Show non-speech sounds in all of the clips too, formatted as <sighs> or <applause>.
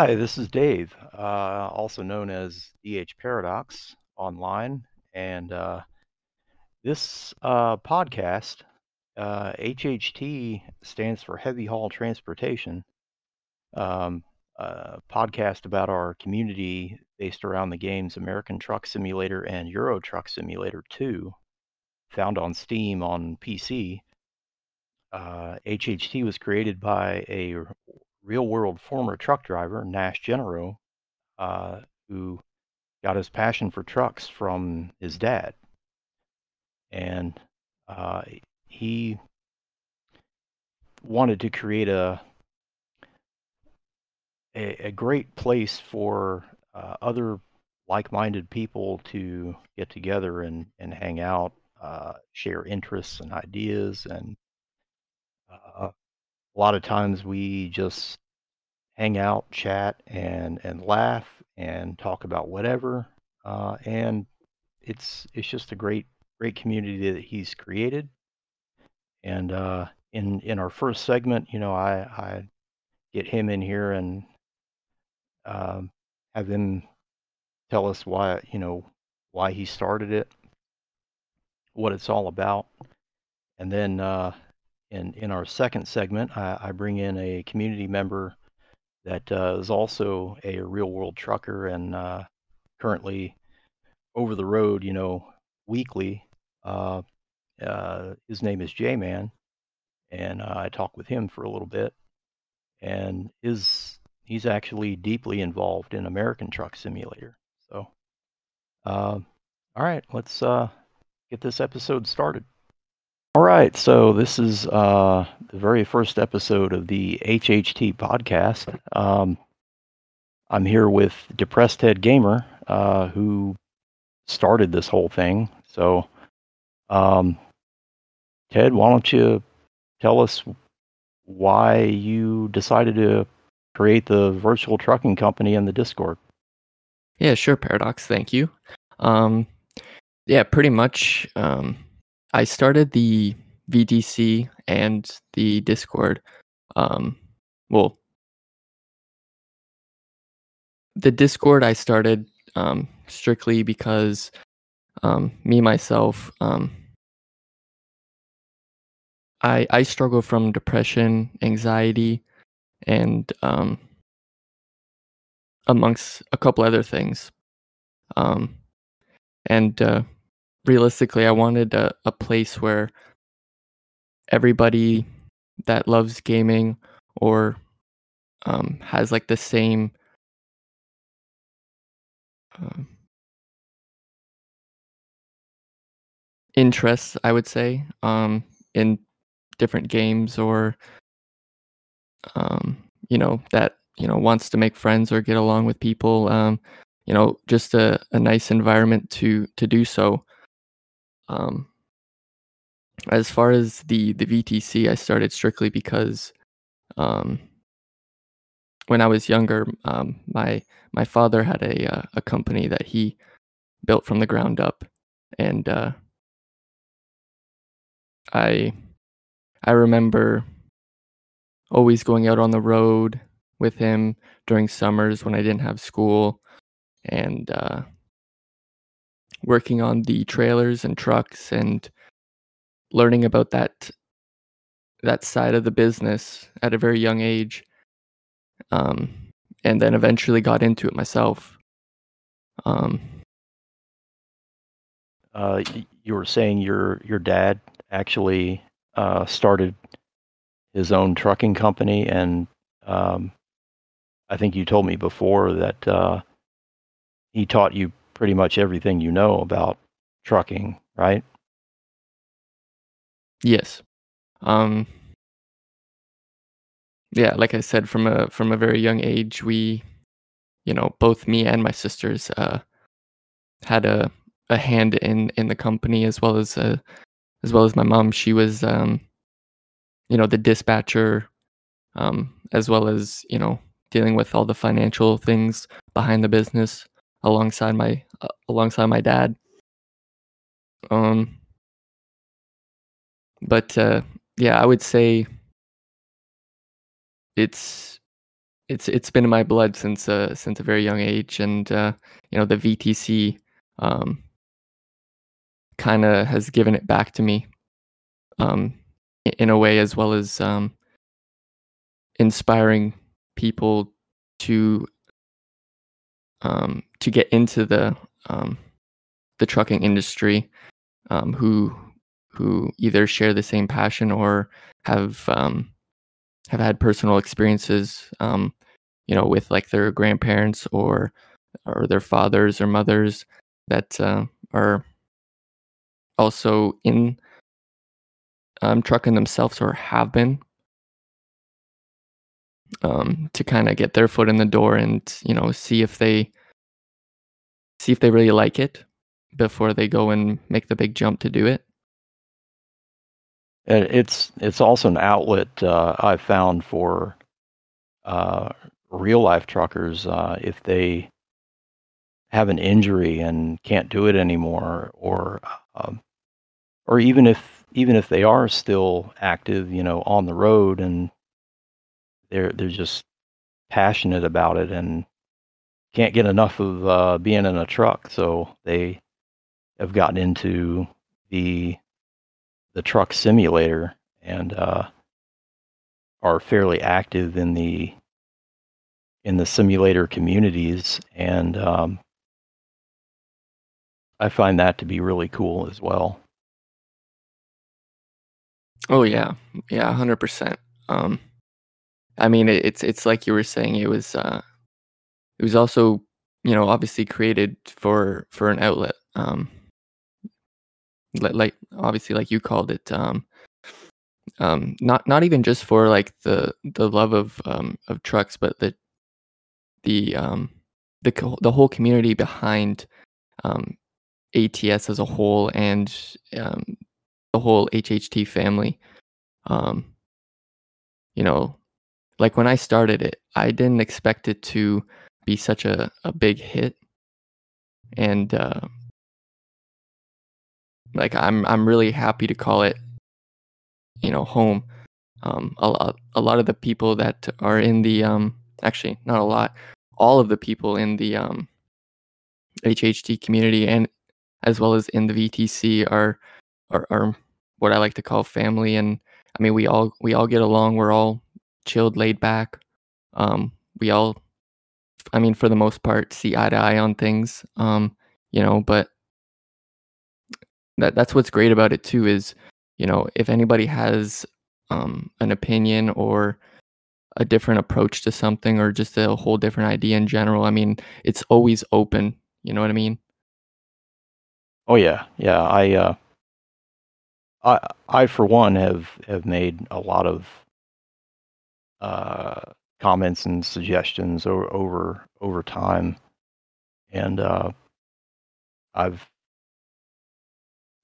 Hi, this is Dave, uh, also known as DH Paradox online. And uh, this uh, podcast, uh, HHT, stands for Heavy Haul Transportation, um, podcast about our community based around the games American Truck Simulator and Euro Truck Simulator 2, found on Steam on PC. Uh, HHT was created by a real world former truck driver, Nash Genero, uh, who got his passion for trucks from his dad. And uh, he wanted to create a a, a great place for uh, other like-minded people to get together and, and hang out, uh, share interests and ideas, and uh, a lot of times we just hang out, chat, and and laugh and talk about whatever. Uh, and it's it's just a great great community that he's created. And uh, in in our first segment, you know, I I get him in here and um, have him tell us why you know why he started it, what it's all about, and then uh, in in our second segment, I, I bring in a community member that uh, is also a real world trucker and uh, currently over the road, you know, weekly. Uh, uh his name is J Man, and uh, I talk with him for a little bit. And his he's actually deeply involved in American Truck Simulator. So, um, all right, let's uh, get this episode started. All right, so this is uh, the very first episode of the HHT podcast. Um, I'm here with DepresstedGamer, uh, who started this whole thing. So, um, Ted, why don't you tell us why you decided to create the virtual trucking company in the Discord? Yeah, sure, Paradox. Thank you. Um, yeah, pretty much. Um, I started the VTC and the Discord. Um, well, the Discord I started um, strictly because um, me myself, um, I I struggle from depression, anxiety, and um, amongst a couple other things. Um, and uh, realistically, I wanted a, a place where everybody that loves gaming or um, has like the same uh, interests, I would say, um, in different games or um, you know that you know wants to make friends or get along with people. Um, you know, just a, a nice environment to to do so. Um, as far as the the VTC, I started strictly because um, when I was younger, um, my my father had a uh, a company that he built from the ground up, and uh, I I remember always going out on the road with him during summers when I didn't have school, and uh, working on the trailers and trucks and learning about that that side of the business at a very young age um, and then eventually got into it myself. Um, uh, you were saying your your dad actually uh, started his own trucking company and um, I think you told me before that uh, he taught you pretty much everything you know about trucking, right? Yes. Um yeah, like I said from a from a very young age we you know, both me and my sisters uh had a a hand in in the company as well as uh as well as my mom. She was um you know, the dispatcher um as well as, you know, dealing with all the financial things behind the business alongside my uh, alongside my dad. Um but uh, yeah, I would say it's it's it's been in my blood since uh since a very young age, and uh, you know the VTC um, kind of has given it back to me um, in a way, as well as um, inspiring people to um, to get into the um, the trucking industry um, who who either share the same passion or have um, have had personal experiences, um, you know, with like their grandparents or or their fathers or mothers that uh, are also in um, trucking themselves or have been um, to kind of get their foot in the door and you know see if they see if they really like it before they go and make the big jump to do it. And it's it's also an outlet uh, I've found for uh, real life truckers uh, if they have an injury and can't do it anymore, or um, or even if even if they are still active, you know, on the road and they're they're just passionate about it and can't get enough of uh, being in a truck, so they have gotten into the the truck simulator and uh, are fairly active in the in the simulator communities, and um, I find that to be really cool as well. Oh yeah, yeah, hundred percent. Um, I mean, it, it's it's like you were saying. It was uh, it was also you know obviously created for for an outlet. Um, like, obviously like you called it. Um, um, not not even just for like the the love of um of trucks, but the the um the the whole community behind um ATS as a whole and um the whole HHT family. Um, you know, like when I started it, I didn't expect it to be such a, a big hit. And uh, like I'm I'm really happy to call it, you know, home. Um, a lot a lot of the people that are in the um actually not a lot, all of the people in the um HHT community and as well as in the VTC are are, are what I like to call family. And I mean, we all we all get along. We're all chilled, laid back. Um, we all, I mean, for the most part, see eye to eye on things. Um, you know, but that that's what's great about it too. Is you know, if anybody has um, an opinion or a different approach to something or just a whole different idea in general, I mean, it's always open. You know what I mean? Oh yeah, yeah. I uh, I I for one have have made a lot of uh, comments and suggestions over over over time, and uh, I've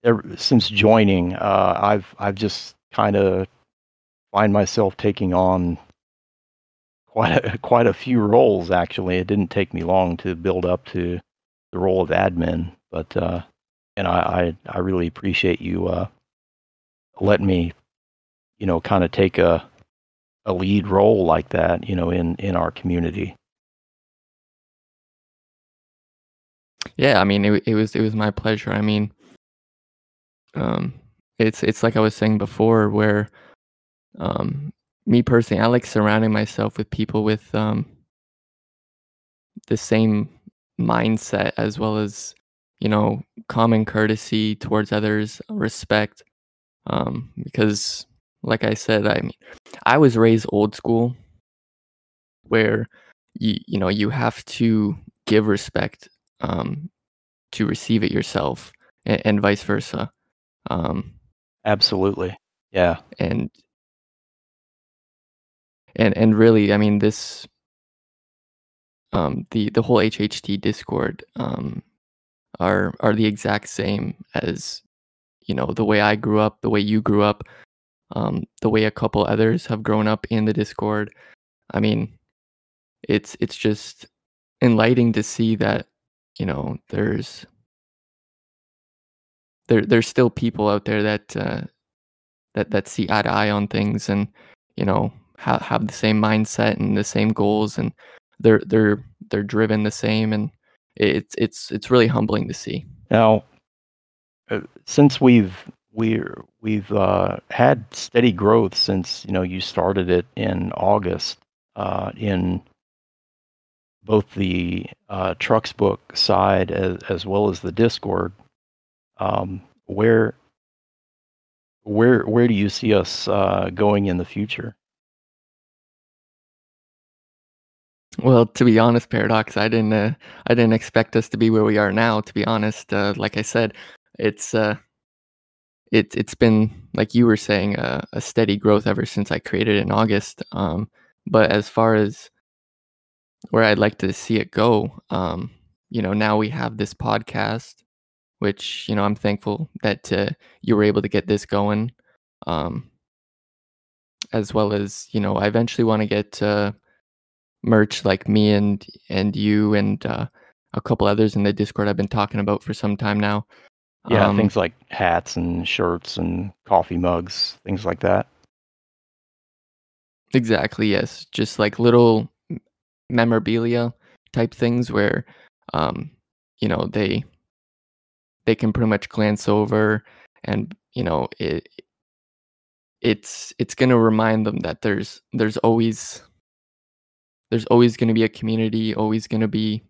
ever since joining, uh, I've I've just kind of find myself taking on quite a, <laughs> quite a few roles. Actually, it didn't take me long to build up to the role of admin, but uh, and I, I I really appreciate you uh, letting me, you know, kind of take a a lead role like that, you know, in in our community. Yeah, I mean, it it was it was my pleasure. I mean, um, it's it's like I was saying before, where um, me personally, I like surrounding myself with people with um, the same mindset as well as you know common courtesy towards others, respect. Um, because, like I said, I mean, I was raised old school, where you you know you have to give respect um, to receive it yourself, and, and vice versa. Um, Absolutely. Yeah. and and and really, I mean, this um, the the whole HHT Discord um, are are the exact same as you know the way I grew up, the way you grew up, um, the way a couple others have grown up in the Discord. I mean, it's it's just enlightening to see that you know there's there there's still people out there that uh, that that see eye to eye on things, and you know have have the same mindset and the same goals, and they're they're they're driven the same, and it's it's it's really humbling to see. Now, uh, since we've we're we've uh, had steady growth since you know you started it in August uh, in both the uh, TrucksBook side as, as well as the Discord. Um, where where where do you see us uh, going in the future? Well, to be honest, Paradox, I didn't uh, I didn't expect us to be where we are now. To be honest, uh, like I said, it's uh, it's been like you were saying uh, a steady growth ever since I created it in August. Um, but as far as where I'd like to see it go, um, you know, now we have this podcast, which you know I'm thankful that uh, you were able to get this going, um, as well as you know I eventually want to get uh, merch like me and and you and uh, a couple others in the Discord I've been talking about for some time now. Yeah, Um, things like hats and shirts and coffee mugs, things like that. exactly, yes, just like little memorabilia type things where, um, you know, they they can pretty much glance over, and you know, it it's it's gonna remind them that there's there's always there's always gonna be a community, always gonna be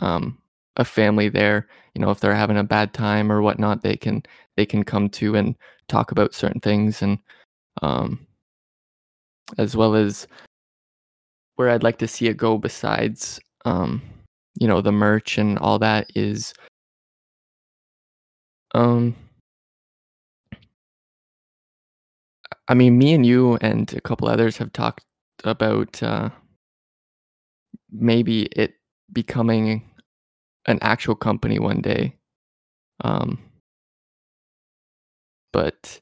um, a family there. You know, if they're having a bad time or whatnot, they can they can come to and talk about certain things, and um, as well as where I'd like to see it go. Besides, um, you know, the merch and all that is, um, I mean, me and you and a couple others have talked about uh, maybe it becoming an actual company one day. Um, but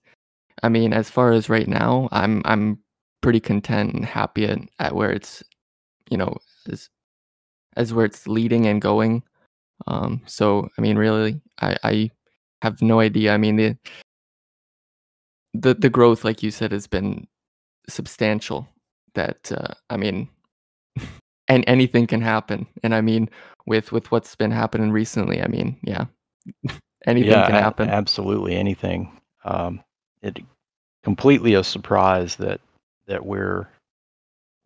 I mean, as far as right now, I'm I'm pretty content and happy at, at where it's, you know, as as where it's leading and going. Um, so I mean, really, I I have no idea. I mean, the the the growth, like you said, has been substantial. That uh, I mean, and anything can happen. And I mean, with with what's been happening recently, I mean, yeah, anything Yeah, can happen. absolutely anything. Um, it completely a surprise that that we're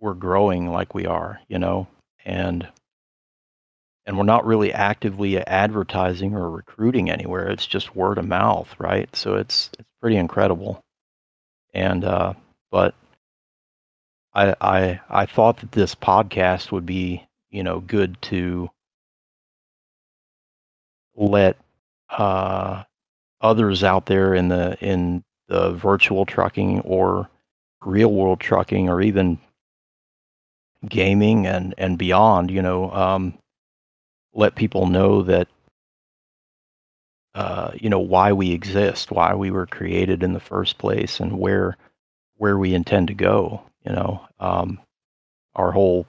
we're growing like we are, you know, and and we're not really actively advertising or recruiting anywhere. It's just word of mouth, right? So it's it's pretty incredible. And uh, but I I I thought that this podcast would be, you know, good to let uh, others out there in the in the virtual trucking or real world trucking or even gaming and and beyond, you know, um, let people know that uh, you know why we exist, why we were created in the first place, and where where we intend to go. You know, um, our whole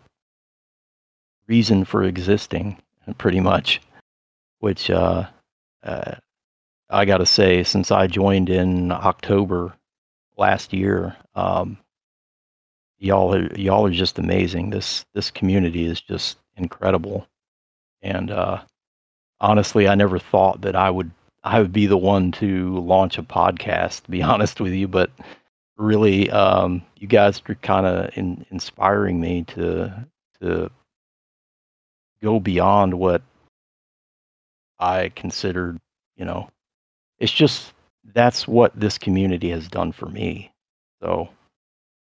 reason for existing, pretty much. Which uh, uh, I got to say, since I joined in October last year, um, y'all are, y'all are just amazing. This this community is just incredible, and uh, honestly, I never thought that I would I would be the one to launch a podcast. To be <laughs> honest with you, but really, um, you guys are kind of in, inspiring me to to go beyond what I considered. You know, it's just that's what this community has done for me. So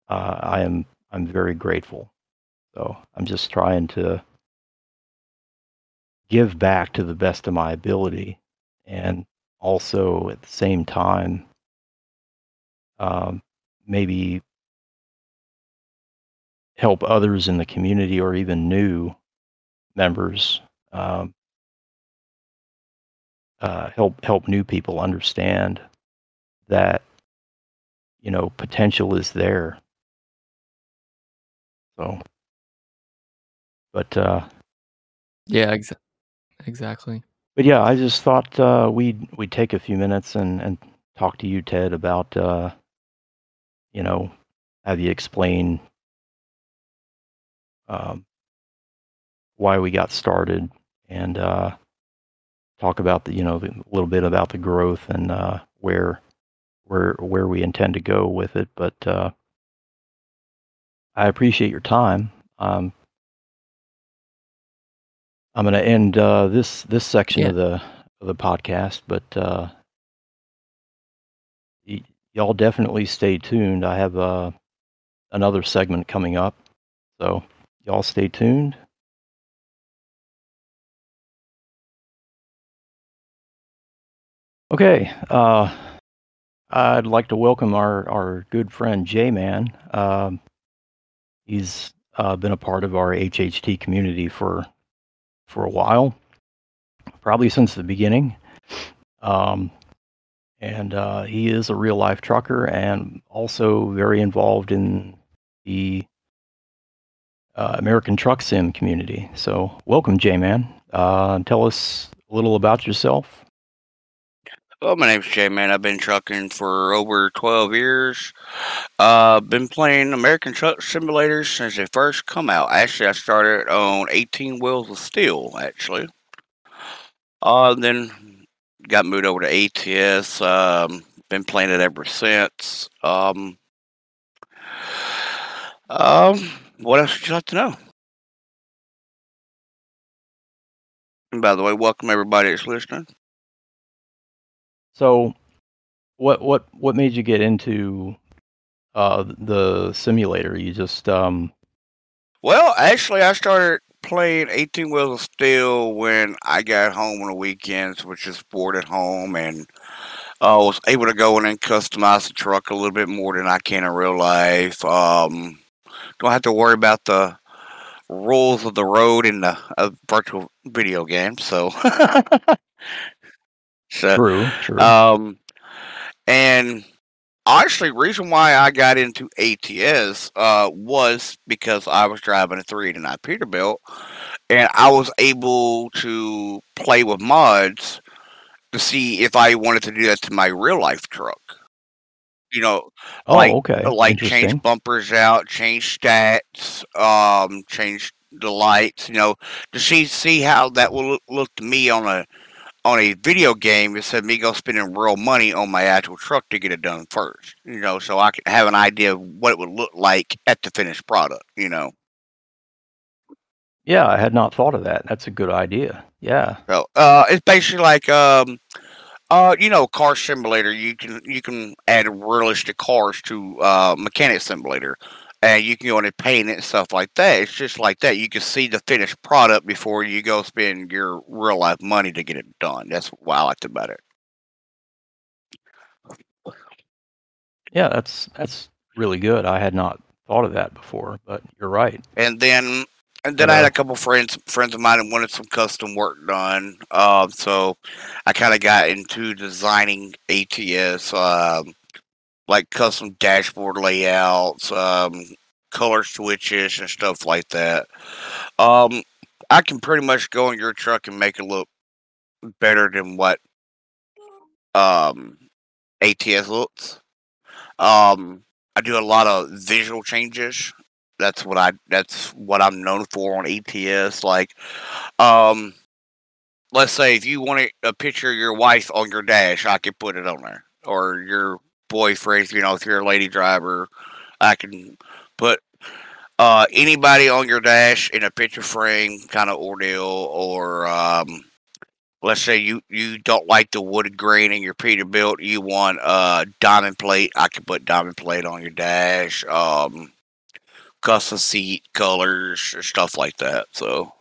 uh, I am I'm very grateful. So I'm just trying to give back to the best of my ability, and also at the same time, um, maybe help others in the community or even new members um, uh, help help new people understand that you know potential is there. So, but uh, Yeah, exa- exactly. but yeah, I just thought uh, we'd we'd take a few minutes and and talk to you, Ted, about uh, you know have you explain um, why we got started and uh, talk about the you know a little bit about the growth and uh, where where where we intend to go with it. But uh, I appreciate your time. Um, I'm going to end uh, this this section Yeah. of the of the podcast, but uh, y'all definitely stay tuned. I have uh, another segment coming up, so y'all stay tuned. Okay, uh, I'd like to welcome our our good friend J Man. Um, he's uh, been a part of our HHT community for for a while, probably since the beginning. Um, and uh, he is a real life trucker and also very involved in the uh, American Truck Sim community. So, welcome, J Man. Uh, tell us a little about yourself. Well, my name's Jay, man. I've been trucking for over 12 years. Uh, been playing American Truck Simulators since they first come out. Actually, I started on 18 Wheels of Steel, actually. Uh, then got moved over to ATS. Um, been playing it ever since. Um, um, what else would you like to know? And by the way, welcome everybody that's listening. So, what what what made you get into uh, the simulator? You just um, Well, actually, I started playing 18 Wheels of Steel when I got home on the weekends, which is bored at home, and I was able to go in and customize the truck a little bit more than I can in real life. Um, don't have to worry about the rules of the road in the uh, virtual video game. So, <laughs> <laughs> so true, true. um, and honestly, reason why I got into ATS uh, was because I was driving a 389 Peterbilt, and I was able to play with mods to see if I wanted to do that to my real life truck. You know, oh, like okay. like change bumpers out, change stats, um, change the lights. You know, to see see how that will look, look to me on a on a video game instead of me go spending real money on my actual truck to get it done first. You know, so I can have an idea of what it would look like at the finished product. You know, Yeah, I had not thought of that. That's a good idea. Yeah. so uh, it's basically like um. Uh, you know, car simulator. You can you can add realistic cars to uh, mechanic simulator, and you can go in and paint it and stuff like that. It's just like that. You can see the finished product before you go spend your real life money to get it done. That's what I liked about it. Yeah, that's that's really good. I had not thought of that before, but you're right. And then and then I had uh, a couple friends friends of mine that wanted some custom work done. Um, so I kind of got into designing ATS, um, like custom dashboard layouts, um, color switches, and stuff like that. Um, I can pretty much go in your truck and make it look better than what um, ATS looks. Um, I do a lot of visual changes. That's what I. That's what I'm known for on ATS. Like, um, let's say if you want a picture of your wife on your dash, I can put it on there, or your boyfriend. You know, if you're a lady driver, I can put uh, anybody on your dash in a picture frame kind of ordeal, or um, let's say you you don't like the wooded grain in your Peterbilt, you want a diamond plate. I can put diamond plate on your dash. Um, custom seat colors, stuff like that. So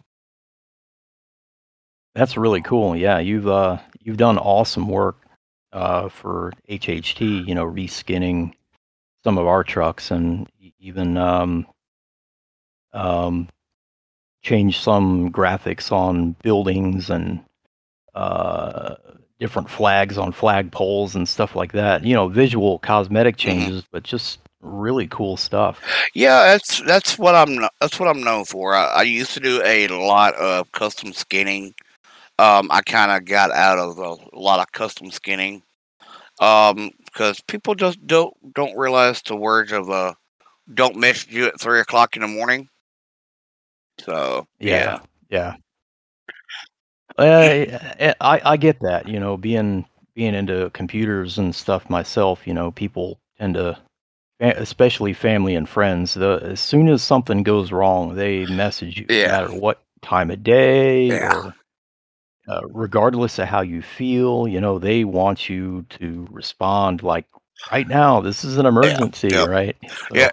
That's really cool. Yeah, you've uh you've done awesome work uh for HHT, you know, reskinning some of our trucks and even um um changed some graphics on buildings and uh different flags on flag poles and stuff like that. You know, visual cosmetic changes, but just really cool stuff. yeah, that's that's what I'm that's what I'm known for. I, I used to do a lot of custom skinning. Um, I kind of got out of a lot of custom skinning um, because people just don't don't realize the words of uh, "Don't mess you at three o'clock in the morning." So Yeah, yeah. Uh, I I get that. You know, being being into computers and stuff myself. You know, people tend to, especially family and friends. The as soon as something goes wrong, they message you, no matter what time of day Yeah. or uh, regardless of how you feel. You know, they want you to respond like right <sighs> now. This is an emergency, yep. right? So Yeah.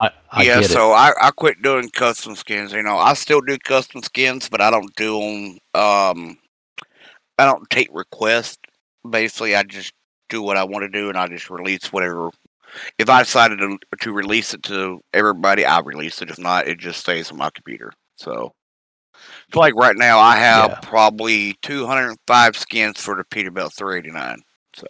I I yeah, get it. so I, I quit doing custom skins. You know, I still do custom skins, but I don't do them. Um, I don't take requests. Basically, I just do what I want to do, and I just release whatever. If I decided to to release it to everybody, I release it. If not, it just stays on my computer. So like right now, I have Yeah. probably 205 skins for the Peterbilt 389. So,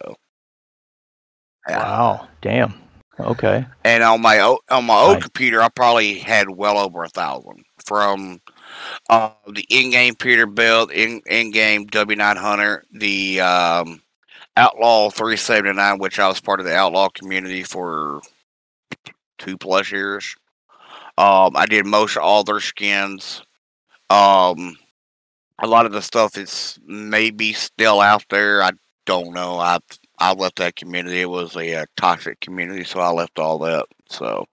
yeah. Wow. Damn. Okay. And on my o- on my old Nice. computer, I probably had well over a thousand from uh, the in-game Peterbilt, in in-game W9 Hunter, the um, Outlaw 379, which I was part of the Outlaw community for two plus years. Um, I did most of all their skins. Um, a lot of the stuff is maybe still out there. I don't know. I I left that community. It was a, uh toxic community, so I left all that. So,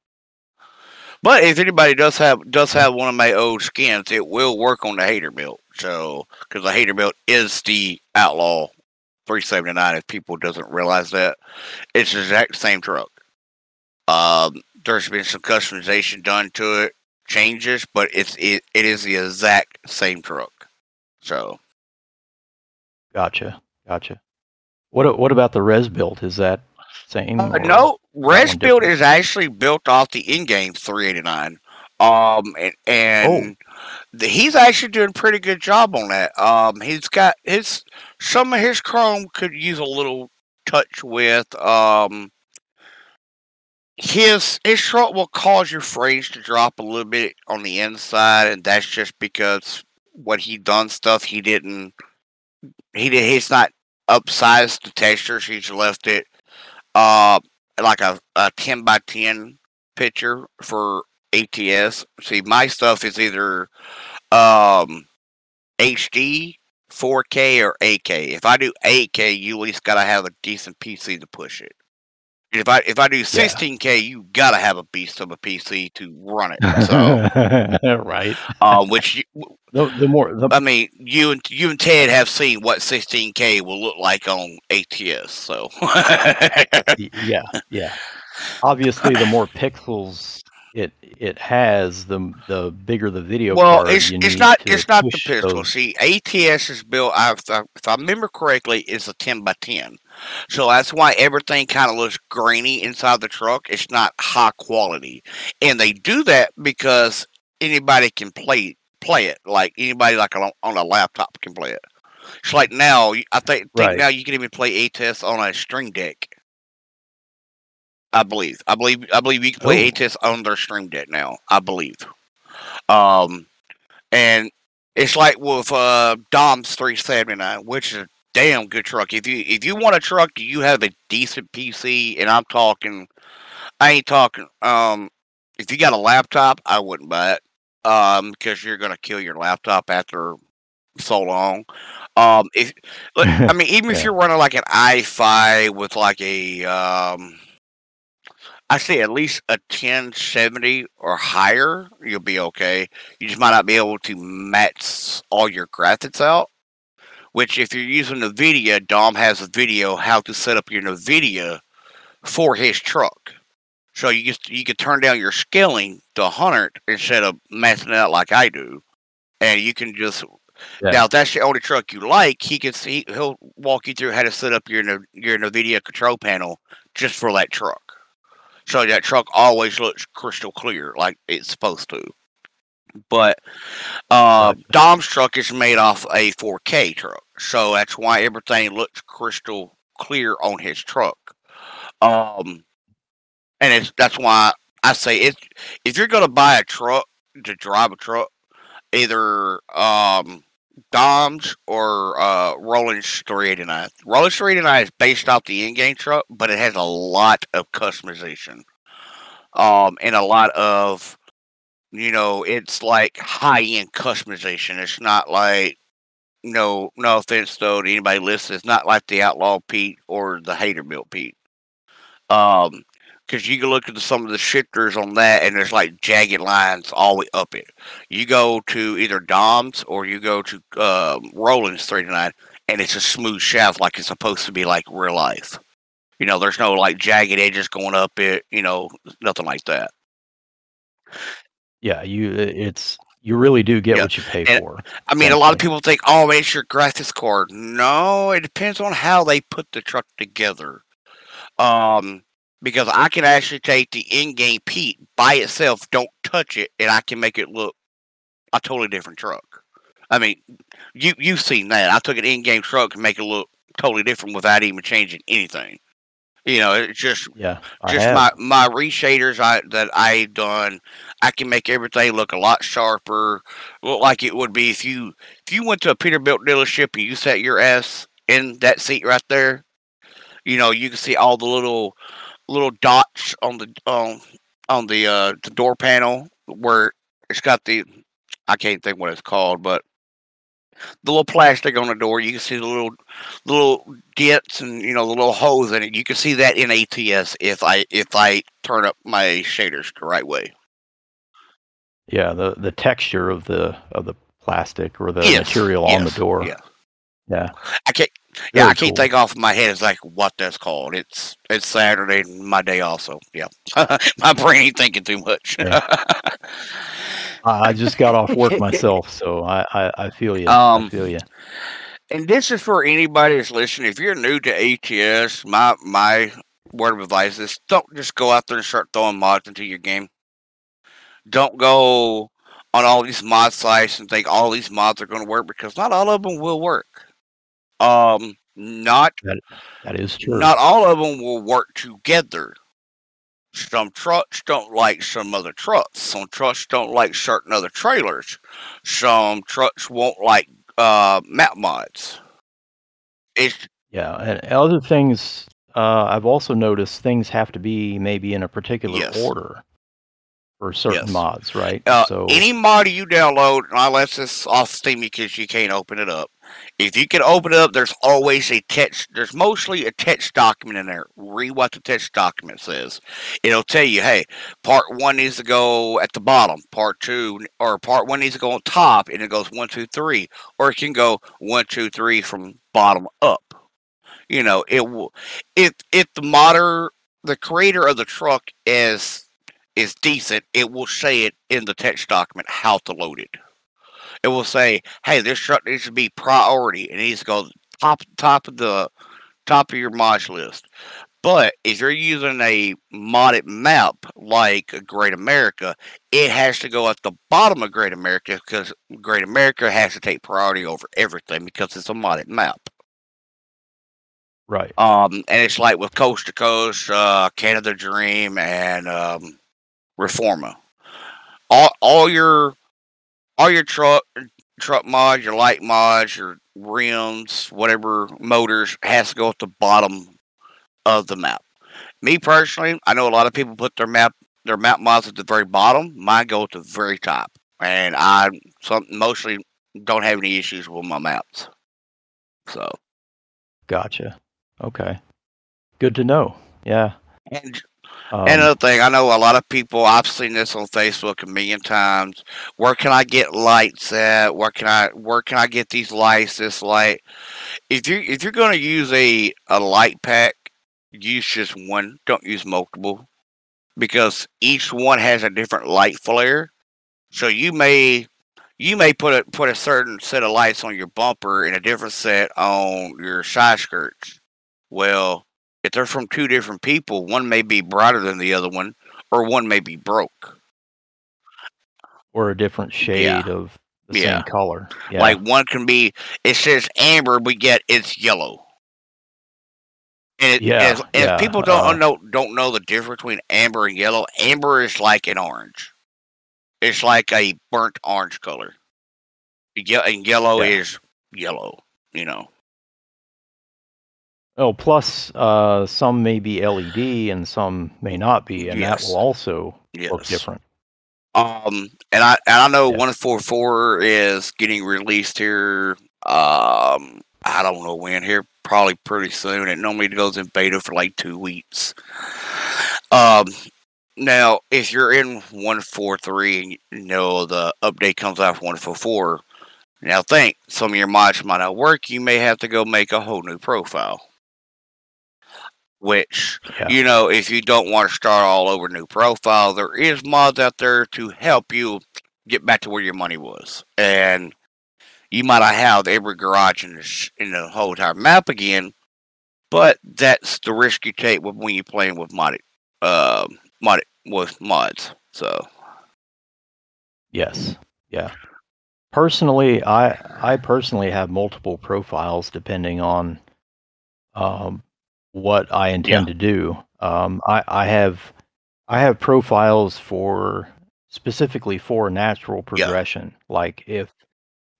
but if anybody does have does have one of my old skins, it will work on the hater build. So, because the hater build is the outlaw 379. If people doesn't realize that, it's the exact same truck. Um, there's been some customization done to it, changes, but it's it, it is the exact same truck. So, Gotcha. Gotcha. What what about the res build? Is that same? Uh, no, Res one Build is actually built off the in-game 389. Um, and, and the, he's actually doing a pretty good job on that. Um, he's got his some of his Chrome could use a little touch with. Um, his his truck will cause your frames to drop a little bit on the inside, and that's just because what he done stuff he didn't. He did. He's not upsized the textures. He's left it uh like a, a 10 by 10 picture for ATS. See, my stuff is either um HD, 4K, or 8K. If I do 8K, you at least gotta have a decent PC to push it. If I if I do 16K, you gotta have a beast of a PC to run it. So, <laughs> right. um, which you, <laughs> The, the more the I mean, you and you and Ted have seen what 16K will look like on ATS. So, yeah yeah. Obviously, the more pixels it it has, the the bigger the video well, card it's it's not it's not the pistol. those- See, ATS is built. I, if I remember correctly, it's a 10 by 10. So that's why everything kind of looks grainy inside the truck. It's not high quality, and they do that because anybody can play play it. Like anybody like on, on a laptop can play it. It's like now. you- I think think Right. now you can even play ATS on a Steam Deck. I believe. I believe. I believe you can play Oh. ATS on their Steam Deck now. I believe. Um, and it's like with uh Dom's 379, which is a damn good truck. If you if you want a truck, you have a decent PC, and I'm talking, I ain't talking. Um, if you got a laptop, I wouldn't buy it. Um, because you're gonna kill your laptop after so long. Um, if I mean, even <laughs> if you're running like an i5 with like a um. I say at least a 1070 or higher, you'll be okay. You just might not be able to match all your graphics out. Which, if you're using NVIDIA, Dom has a video how to set up your NVIDIA for his truck. So you just you can turn down your scaling to 100 instead of messing it out like I do, and you can just Yeah. now if that's the only truck you like. He can see he'll walk you through how to set up your your NVIDIA control panel just for that truck. So that truck always looks crystal clear like it's supposed to. But uh, Dom's truck is made off a 4K truck, so that's why everything looks crystal clear on his truck. Um, and it's that's why I say it's if you're gonna buy a truck to drive a truck, either um Dom's or uh Rollins 389. Rollins 389 is based off the in-game truck, but it has a lot of customization. Um and a lot of you know, it's like high end customization. It's not like no no offense though to anybody listening, it's not like the Outlaw Pete or the Hater Built Pete. Um, because you can look at some of the shifters on that, and there's like jagged lines all the way up it. You go to either Dom's or you go to uh, Roland's 39, and it's a smooth shaft like it's supposed to be like real life. You know, there's no like jagged edges going up it. You know, nothing like that. Yeah, you it's you really do get Yeah, what you pay and- for. I mean, a lot of people think, "Oh, it's your graphics card." No, it depends on how they put the truck together. Um, because I can actually take the in-game Pete by itself, don't touch it, and I can make it look a totally different truck. I mean, you you've seen that. I took an in-game truck and make it look totally different without even changing anything. You know, it's just Yeah, just my my reshaders I that I done, I can make everything look a lot sharper, look like it would be if you if you went to a Peterbilt dealership and you sat your ass in that seat right there, you know you can see all the little little dots on the um on the uh the door panel where it's got the I can't think what it's called, but the little plastic on the door, you can see the little little dents and you know the little holes in it. You can see that in ATS if I if I turn up my shaders the right way. Yeah, the the texture of the of the plastic or the Yes, material on the door. yeah. Yeah. I can't yeah, Very I can't cool. think off my head. It's like what that's called. It's it's Saturday, and my day also. Yeah, <laughs> my brain ain't thinking too much. <laughs> I I just got off work myself, so I I, I feel you. Um, I feel you. and this is for anybody that's listening. If you're new to ATS, my my word of advice is don't just go out there and start throwing mods into your game. Don't go on all these mod sites and think all these mods are going to work because not all of them will work. Um, not That is true. not all of them will work together. Some trucks don't like some other trucks. Some trucks don't like certain other trailers. Some trucks won't like uh, map mods. It's Yeah, and other things uh, I've also noticed things have to be maybe in a particular Yes. order for certain Yes. mods, right? Uh, so any mod you download, and I let this off Steam because you can't open it up. If you can open it up, there's always a text. There's mostly a text document in there. Read what the text document says. It'll tell you, hey, part one needs to go at the bottom. Part two, or part one needs to go on top, and it goes one, two, three, or it can go one, two, three from bottom up. You know, it will. If if the modder, the creator of the truck is is decent, it will say it in the text document how to load it. It will say, "Hey, this truck needs to be priority. It needs to go top top of the top of your mod list." But if you're using a modded map like Great America, it has to go at the bottom of Great America because Great America has to take priority over everything because it's a modded map. right. Um, and it's like with Coast to Coast, uh, Canada Dream, and um, Reforma. All all your all your truck truck mods, your light mods, your rims, whatever motors has to go at the bottom of the map. Me personally, I know a lot of people put their map their map mods at the very bottom. Mine go at the very top, and I some mostly don't have any issues with my maps. So. Gotcha. Okay. Good to know. Yeah. And Um, And another thing, I know a lot of people. I've seen this on Facebook a million times. Where can I get lights at? Where can I where can I get these lights? This light. If you if you're going to use a a light pack, use just one. Don't use multiple, because each one has a different light flare. So you may you may put a put a certain set of lights on your bumper and a different set on your side skirts. Well, if they're from two different people, one may be brighter than the other one, or one may be broke. or a different shade of the Yeah. same color. Yeah. Like one can be, it says amber, but yet it's yellow. And, it, Yeah, as, as yeah, people don't uh, know don't know the difference between amber and yellow. Amber is like an orange. It's like a burnt orange color. Ye- And yellow Yeah. is yellow. You know. Oh, plus uh, some may be LED and some may not be, and Yes. that will also Yes. look different. Um, and I and I know Yeah. one four four is getting released here. Um, I don't know when here, probably pretty soon. It normally goes in beta for like two weeks. Um, now if you're in one four three and you know the update comes out for one four four, now think some of your mods might not work. You may have to go make a whole new profile. Which Yeah. you know, if you don't want to start all over new profile, there is mods out there to help you get back to where your money was, and you might not have every garage in the sh- in the whole entire map again. But that's the risk you take with when you're playing with modded, uh, modded with mods. So Yes. Yeah. Personally, I I personally have multiple profiles depending on um, what I intend to do. Um, I I have I have profiles for specifically for natural progression. Like if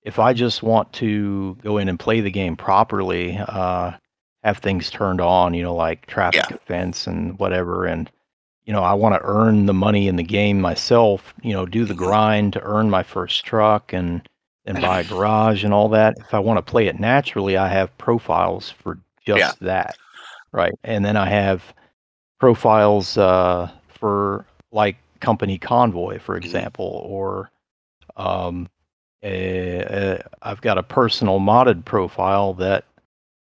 if I just want to go in and play the game properly, uh, have things turned on, you know, like traffic Yeah. offense and whatever, and you know, I want to earn the money in the game myself, you know, do the Mhm. grind to earn my first truck and and buy a <laughs> garage and all that. If I want to play it naturally, I have profiles for just Yeah. that. Right. And then I have profiles uh, for like company convoy, for Mhm. example, or um, a, a, I've got a personal modded profile that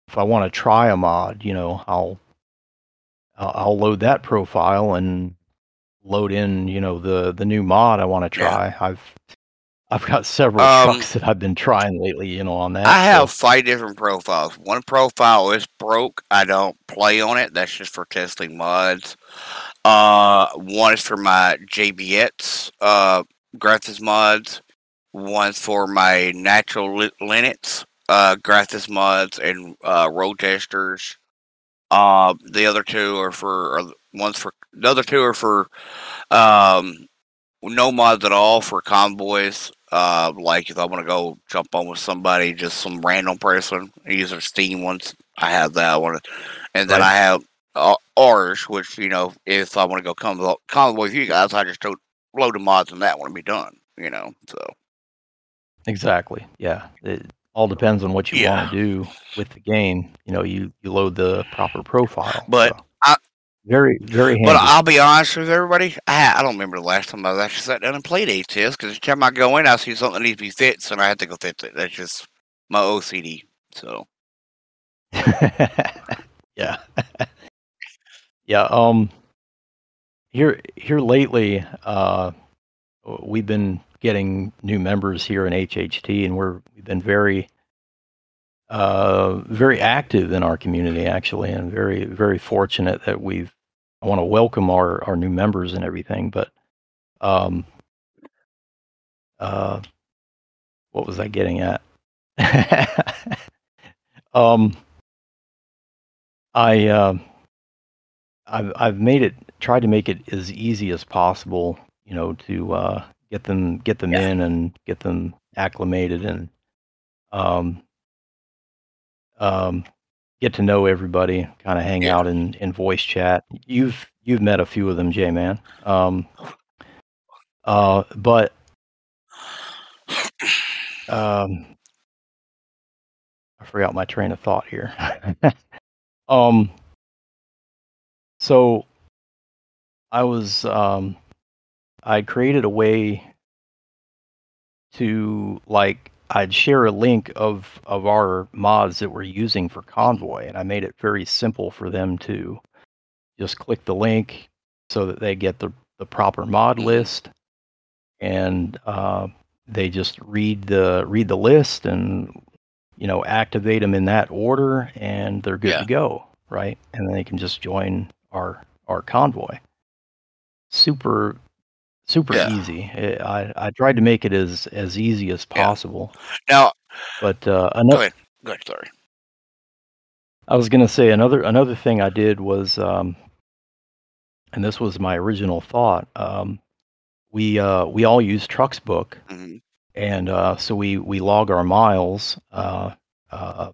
if I want to try a mod, you know, I'll I'll load that profile and load in, you know, the the new mod I want to Yeah. try. I've I've got several Um, trucks that I've been trying lately, you know, on that. I so- have five different profiles. One profile is broke. I don't play on it. That's just for testing mods. Uh, one is for my JBX uh, graphics mods. One's for my natural li- Linux uh, graphics mods and uh, road testers. Uh, the other two are for are, one's for the other two are for um, no mods at all for convoys. Uh, like if I want to go jump on with somebody, just some random person, use their Steam ones. I have that one, and then Right. I have uh, ours, which you know, if I want to go convoy, convoy with you guys, I just load the mods on that one and be done. You know, so Exactly. Yeah. It all depends on what you Yeah. want to do with the game. You know, you you load the proper profile. But so. Very very handy. But I'll be honest with everybody. I, I don't remember the last time I actually sat down and played ATS because every time I go in, I see something that needs to be fixed, and I have to go fix it. That's just my OCD. So <laughs> yeah. <laughs> yeah. Um. Here here lately, uh, we've been getting new members here in HHT, and we're we've been very uh very active in our community actually and very very fortunate that we've I want to welcome our our new members and everything but um uh what was I getting at <laughs> um I um I've I've made it tried to make it as easy as possible, you know, to uh, get them get them Yeah. in and get them acclimated and um, um, get to know everybody, kind of hang Yeah. out in, in voice chat. You've you've met a few of them, J man. Um, uh, but um, I forgot my train of thought here. <laughs> um, so I was um, I created a way to like I'd share a link of of our mods that we're using for Convoy, and I made it very simple for them to just click the link so that they get the the proper mod Mhm. list, and uh, they just read the read the list and you know activate them in that order, and they're good Yeah. to go, right? And then they can just join our our convoy. Super super Yeah. easy. I I I tried to make it as as easy as Yeah. possible. now, But uh, go another, ahead. Go ahead. Sorry. I was gonna say another another thing I did was, um, and this was my original thought. Um, we uh, we all use TrucksBook, hmm and uh, so we we log our miles, uh, uh,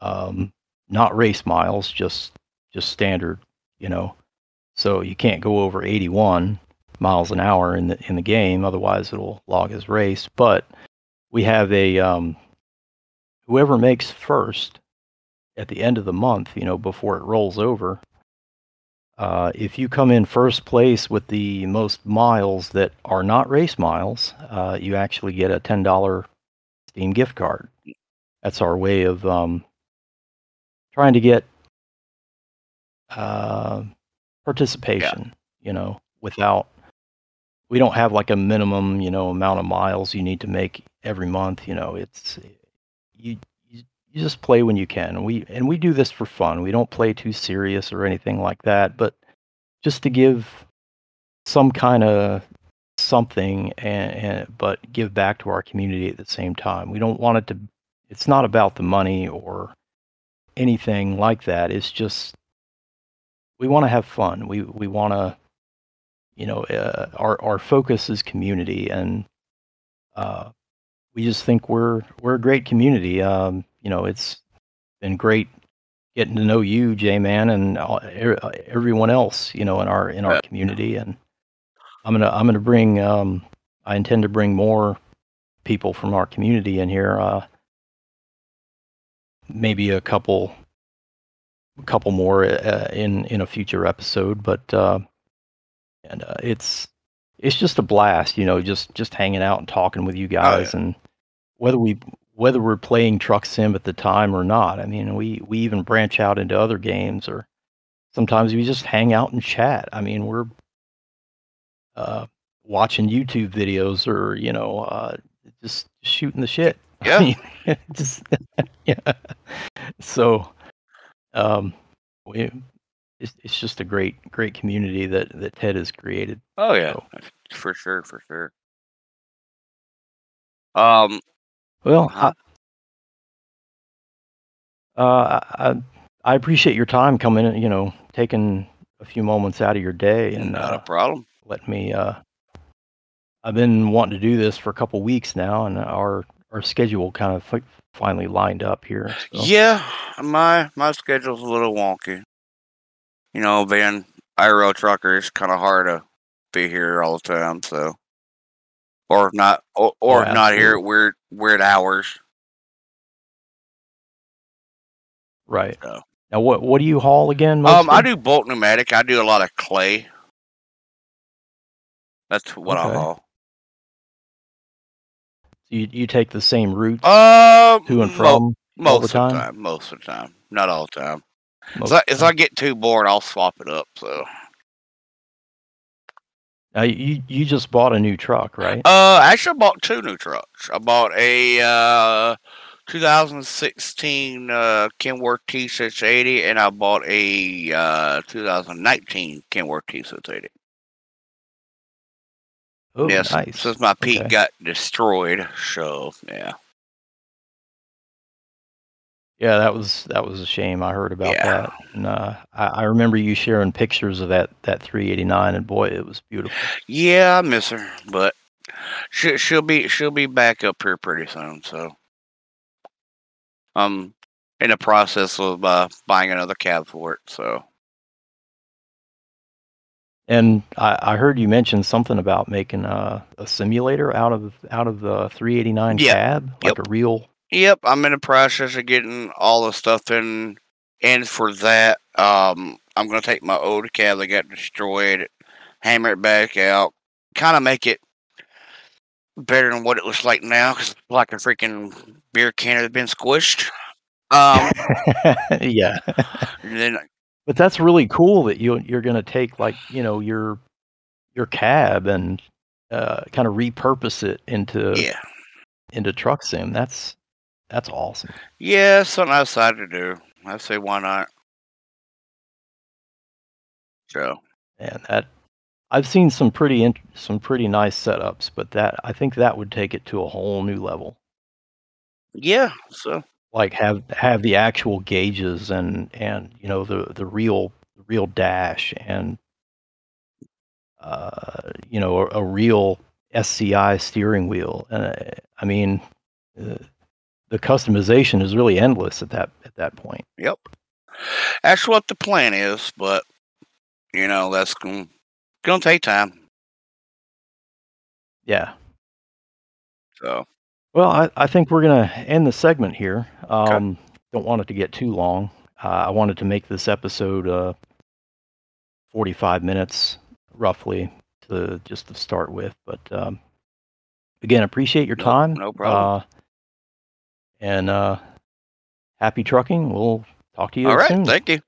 um, not race miles, just just standard, you know. So you can't go over 81, miles an hour in the in the game. Otherwise, it'll log as race. But we have a um, whoever makes first at the end of the month, you know, before it rolls over. Uh, if you come in first place with the most miles that are not race miles, uh, you actually get a ten dollar Steam gift card. That's our way of um, trying to get uh, participation. You know, without we don't have like a minimum, you know, amount of miles you need to make every month. You know, it's you you, just play when you can. We and we do this for fun. We don't play too serious or anything like that, but just to give some kind of something and, and but give back to our community at the same time. We don't want it to it's not about the money or anything like that. It's just we want to have fun. We we want to you know uh, our our focus is community and uh, we just think we're we're a great community. Um, you know, it's been great getting to know you, J Man, and all, er, everyone else. You know, in our in our community, and I'm gonna I'm gonna bring um, I intend to bring more people from our community in here. Uh, maybe a couple a couple more uh, in in a future episode, but uh, and uh, it's it's just a blast, you know, just just hanging out and talking with you guys, Oh, yeah. and whether we whether we're playing Truck Sim at the time or not. I mean, we we even branch out into other games, or sometimes we just hang out and chat. I mean, we're uh, watching YouTube videos, or you know, uh, just shooting the shit. <laughs> I Yeah. mean, <laughs> just <laughs> yeah. So, um, we it's, it's just a great great community that that Ted has created. Oh yeah, So, for sure, for sure. Um, well, I, uh, I I appreciate your time coming. in, You know, taking a few moments out of your day and not a uh, problem. let me. Uh, I've been wanting to do this for a couple weeks now, and our our schedule kind of finally lined up here. So. Yeah, my my schedule's a little wonky. You know, being IRL trucker is kind of hard to be here all the time. So, or not, or, or not here at weird weird hours. Right. So. Now, what what do you haul again? Um, I do bulk pneumatic. I do a lot of clay. That's what I haul. You you take the same route Um, to and mo- from all the most of the time. time. Most of the time, not all the time. As I, as I get too bored, I'll swap it up. So, Now you you just bought a new truck, right? uh, actually, I bought two new trucks. I bought a uh 2016 uh, Kenworth T680, and I bought a uh 2019 Kenworth T680. Oh, yes, nice. since my Pete Okay. got destroyed, so yeah, Yeah, that was that was a shame. I heard about yeah, that, and uh, I, I remember you sharing pictures of that that 389, and boy, it was beautiful. yeah. I miss her, but she she'll be she'll be back up here pretty soon. So, I'm in the process of uh, buying another cab for it. So, And I, I heard you mention something about making a, a simulator out of out of the 389 yeah, cab, like yep. a real. Yep, I'm in the process of getting all the stuff in. And for that, um, I'm gonna take my old cab that got destroyed, hammer it back out, kind of make it better than what it looks like now, because it's like a freaking beer can that's been squished. Um, <laughs> yeah, then but that's really cool that you you're gonna take like you know your your cab and uh, kind of repurpose it into yeah, into truck sim. That's that's awesome. yeah, something I decided to do. I say why not? So And that I've seen some pretty int- some pretty nice setups, but that I think that would take it to a whole new level. yeah, so Like have have the actual gauges and and you know the the real real dash and uh, you know a, a real SCI steering wheel. Uh, I mean, uh, the customization is really endless at that at that point. yep, that's what the plan is. But you know, that's gonna gonna take time. Yeah. So Well, I, I think we're going to end the segment here. Um, Don't want it to get too long. Uh, I wanted to make this episode uh, 45 minutes roughly to just to start with. But um, again, appreciate your time. no problem. Uh, and uh, happy trucking. We'll talk to you all right, soon. thank you.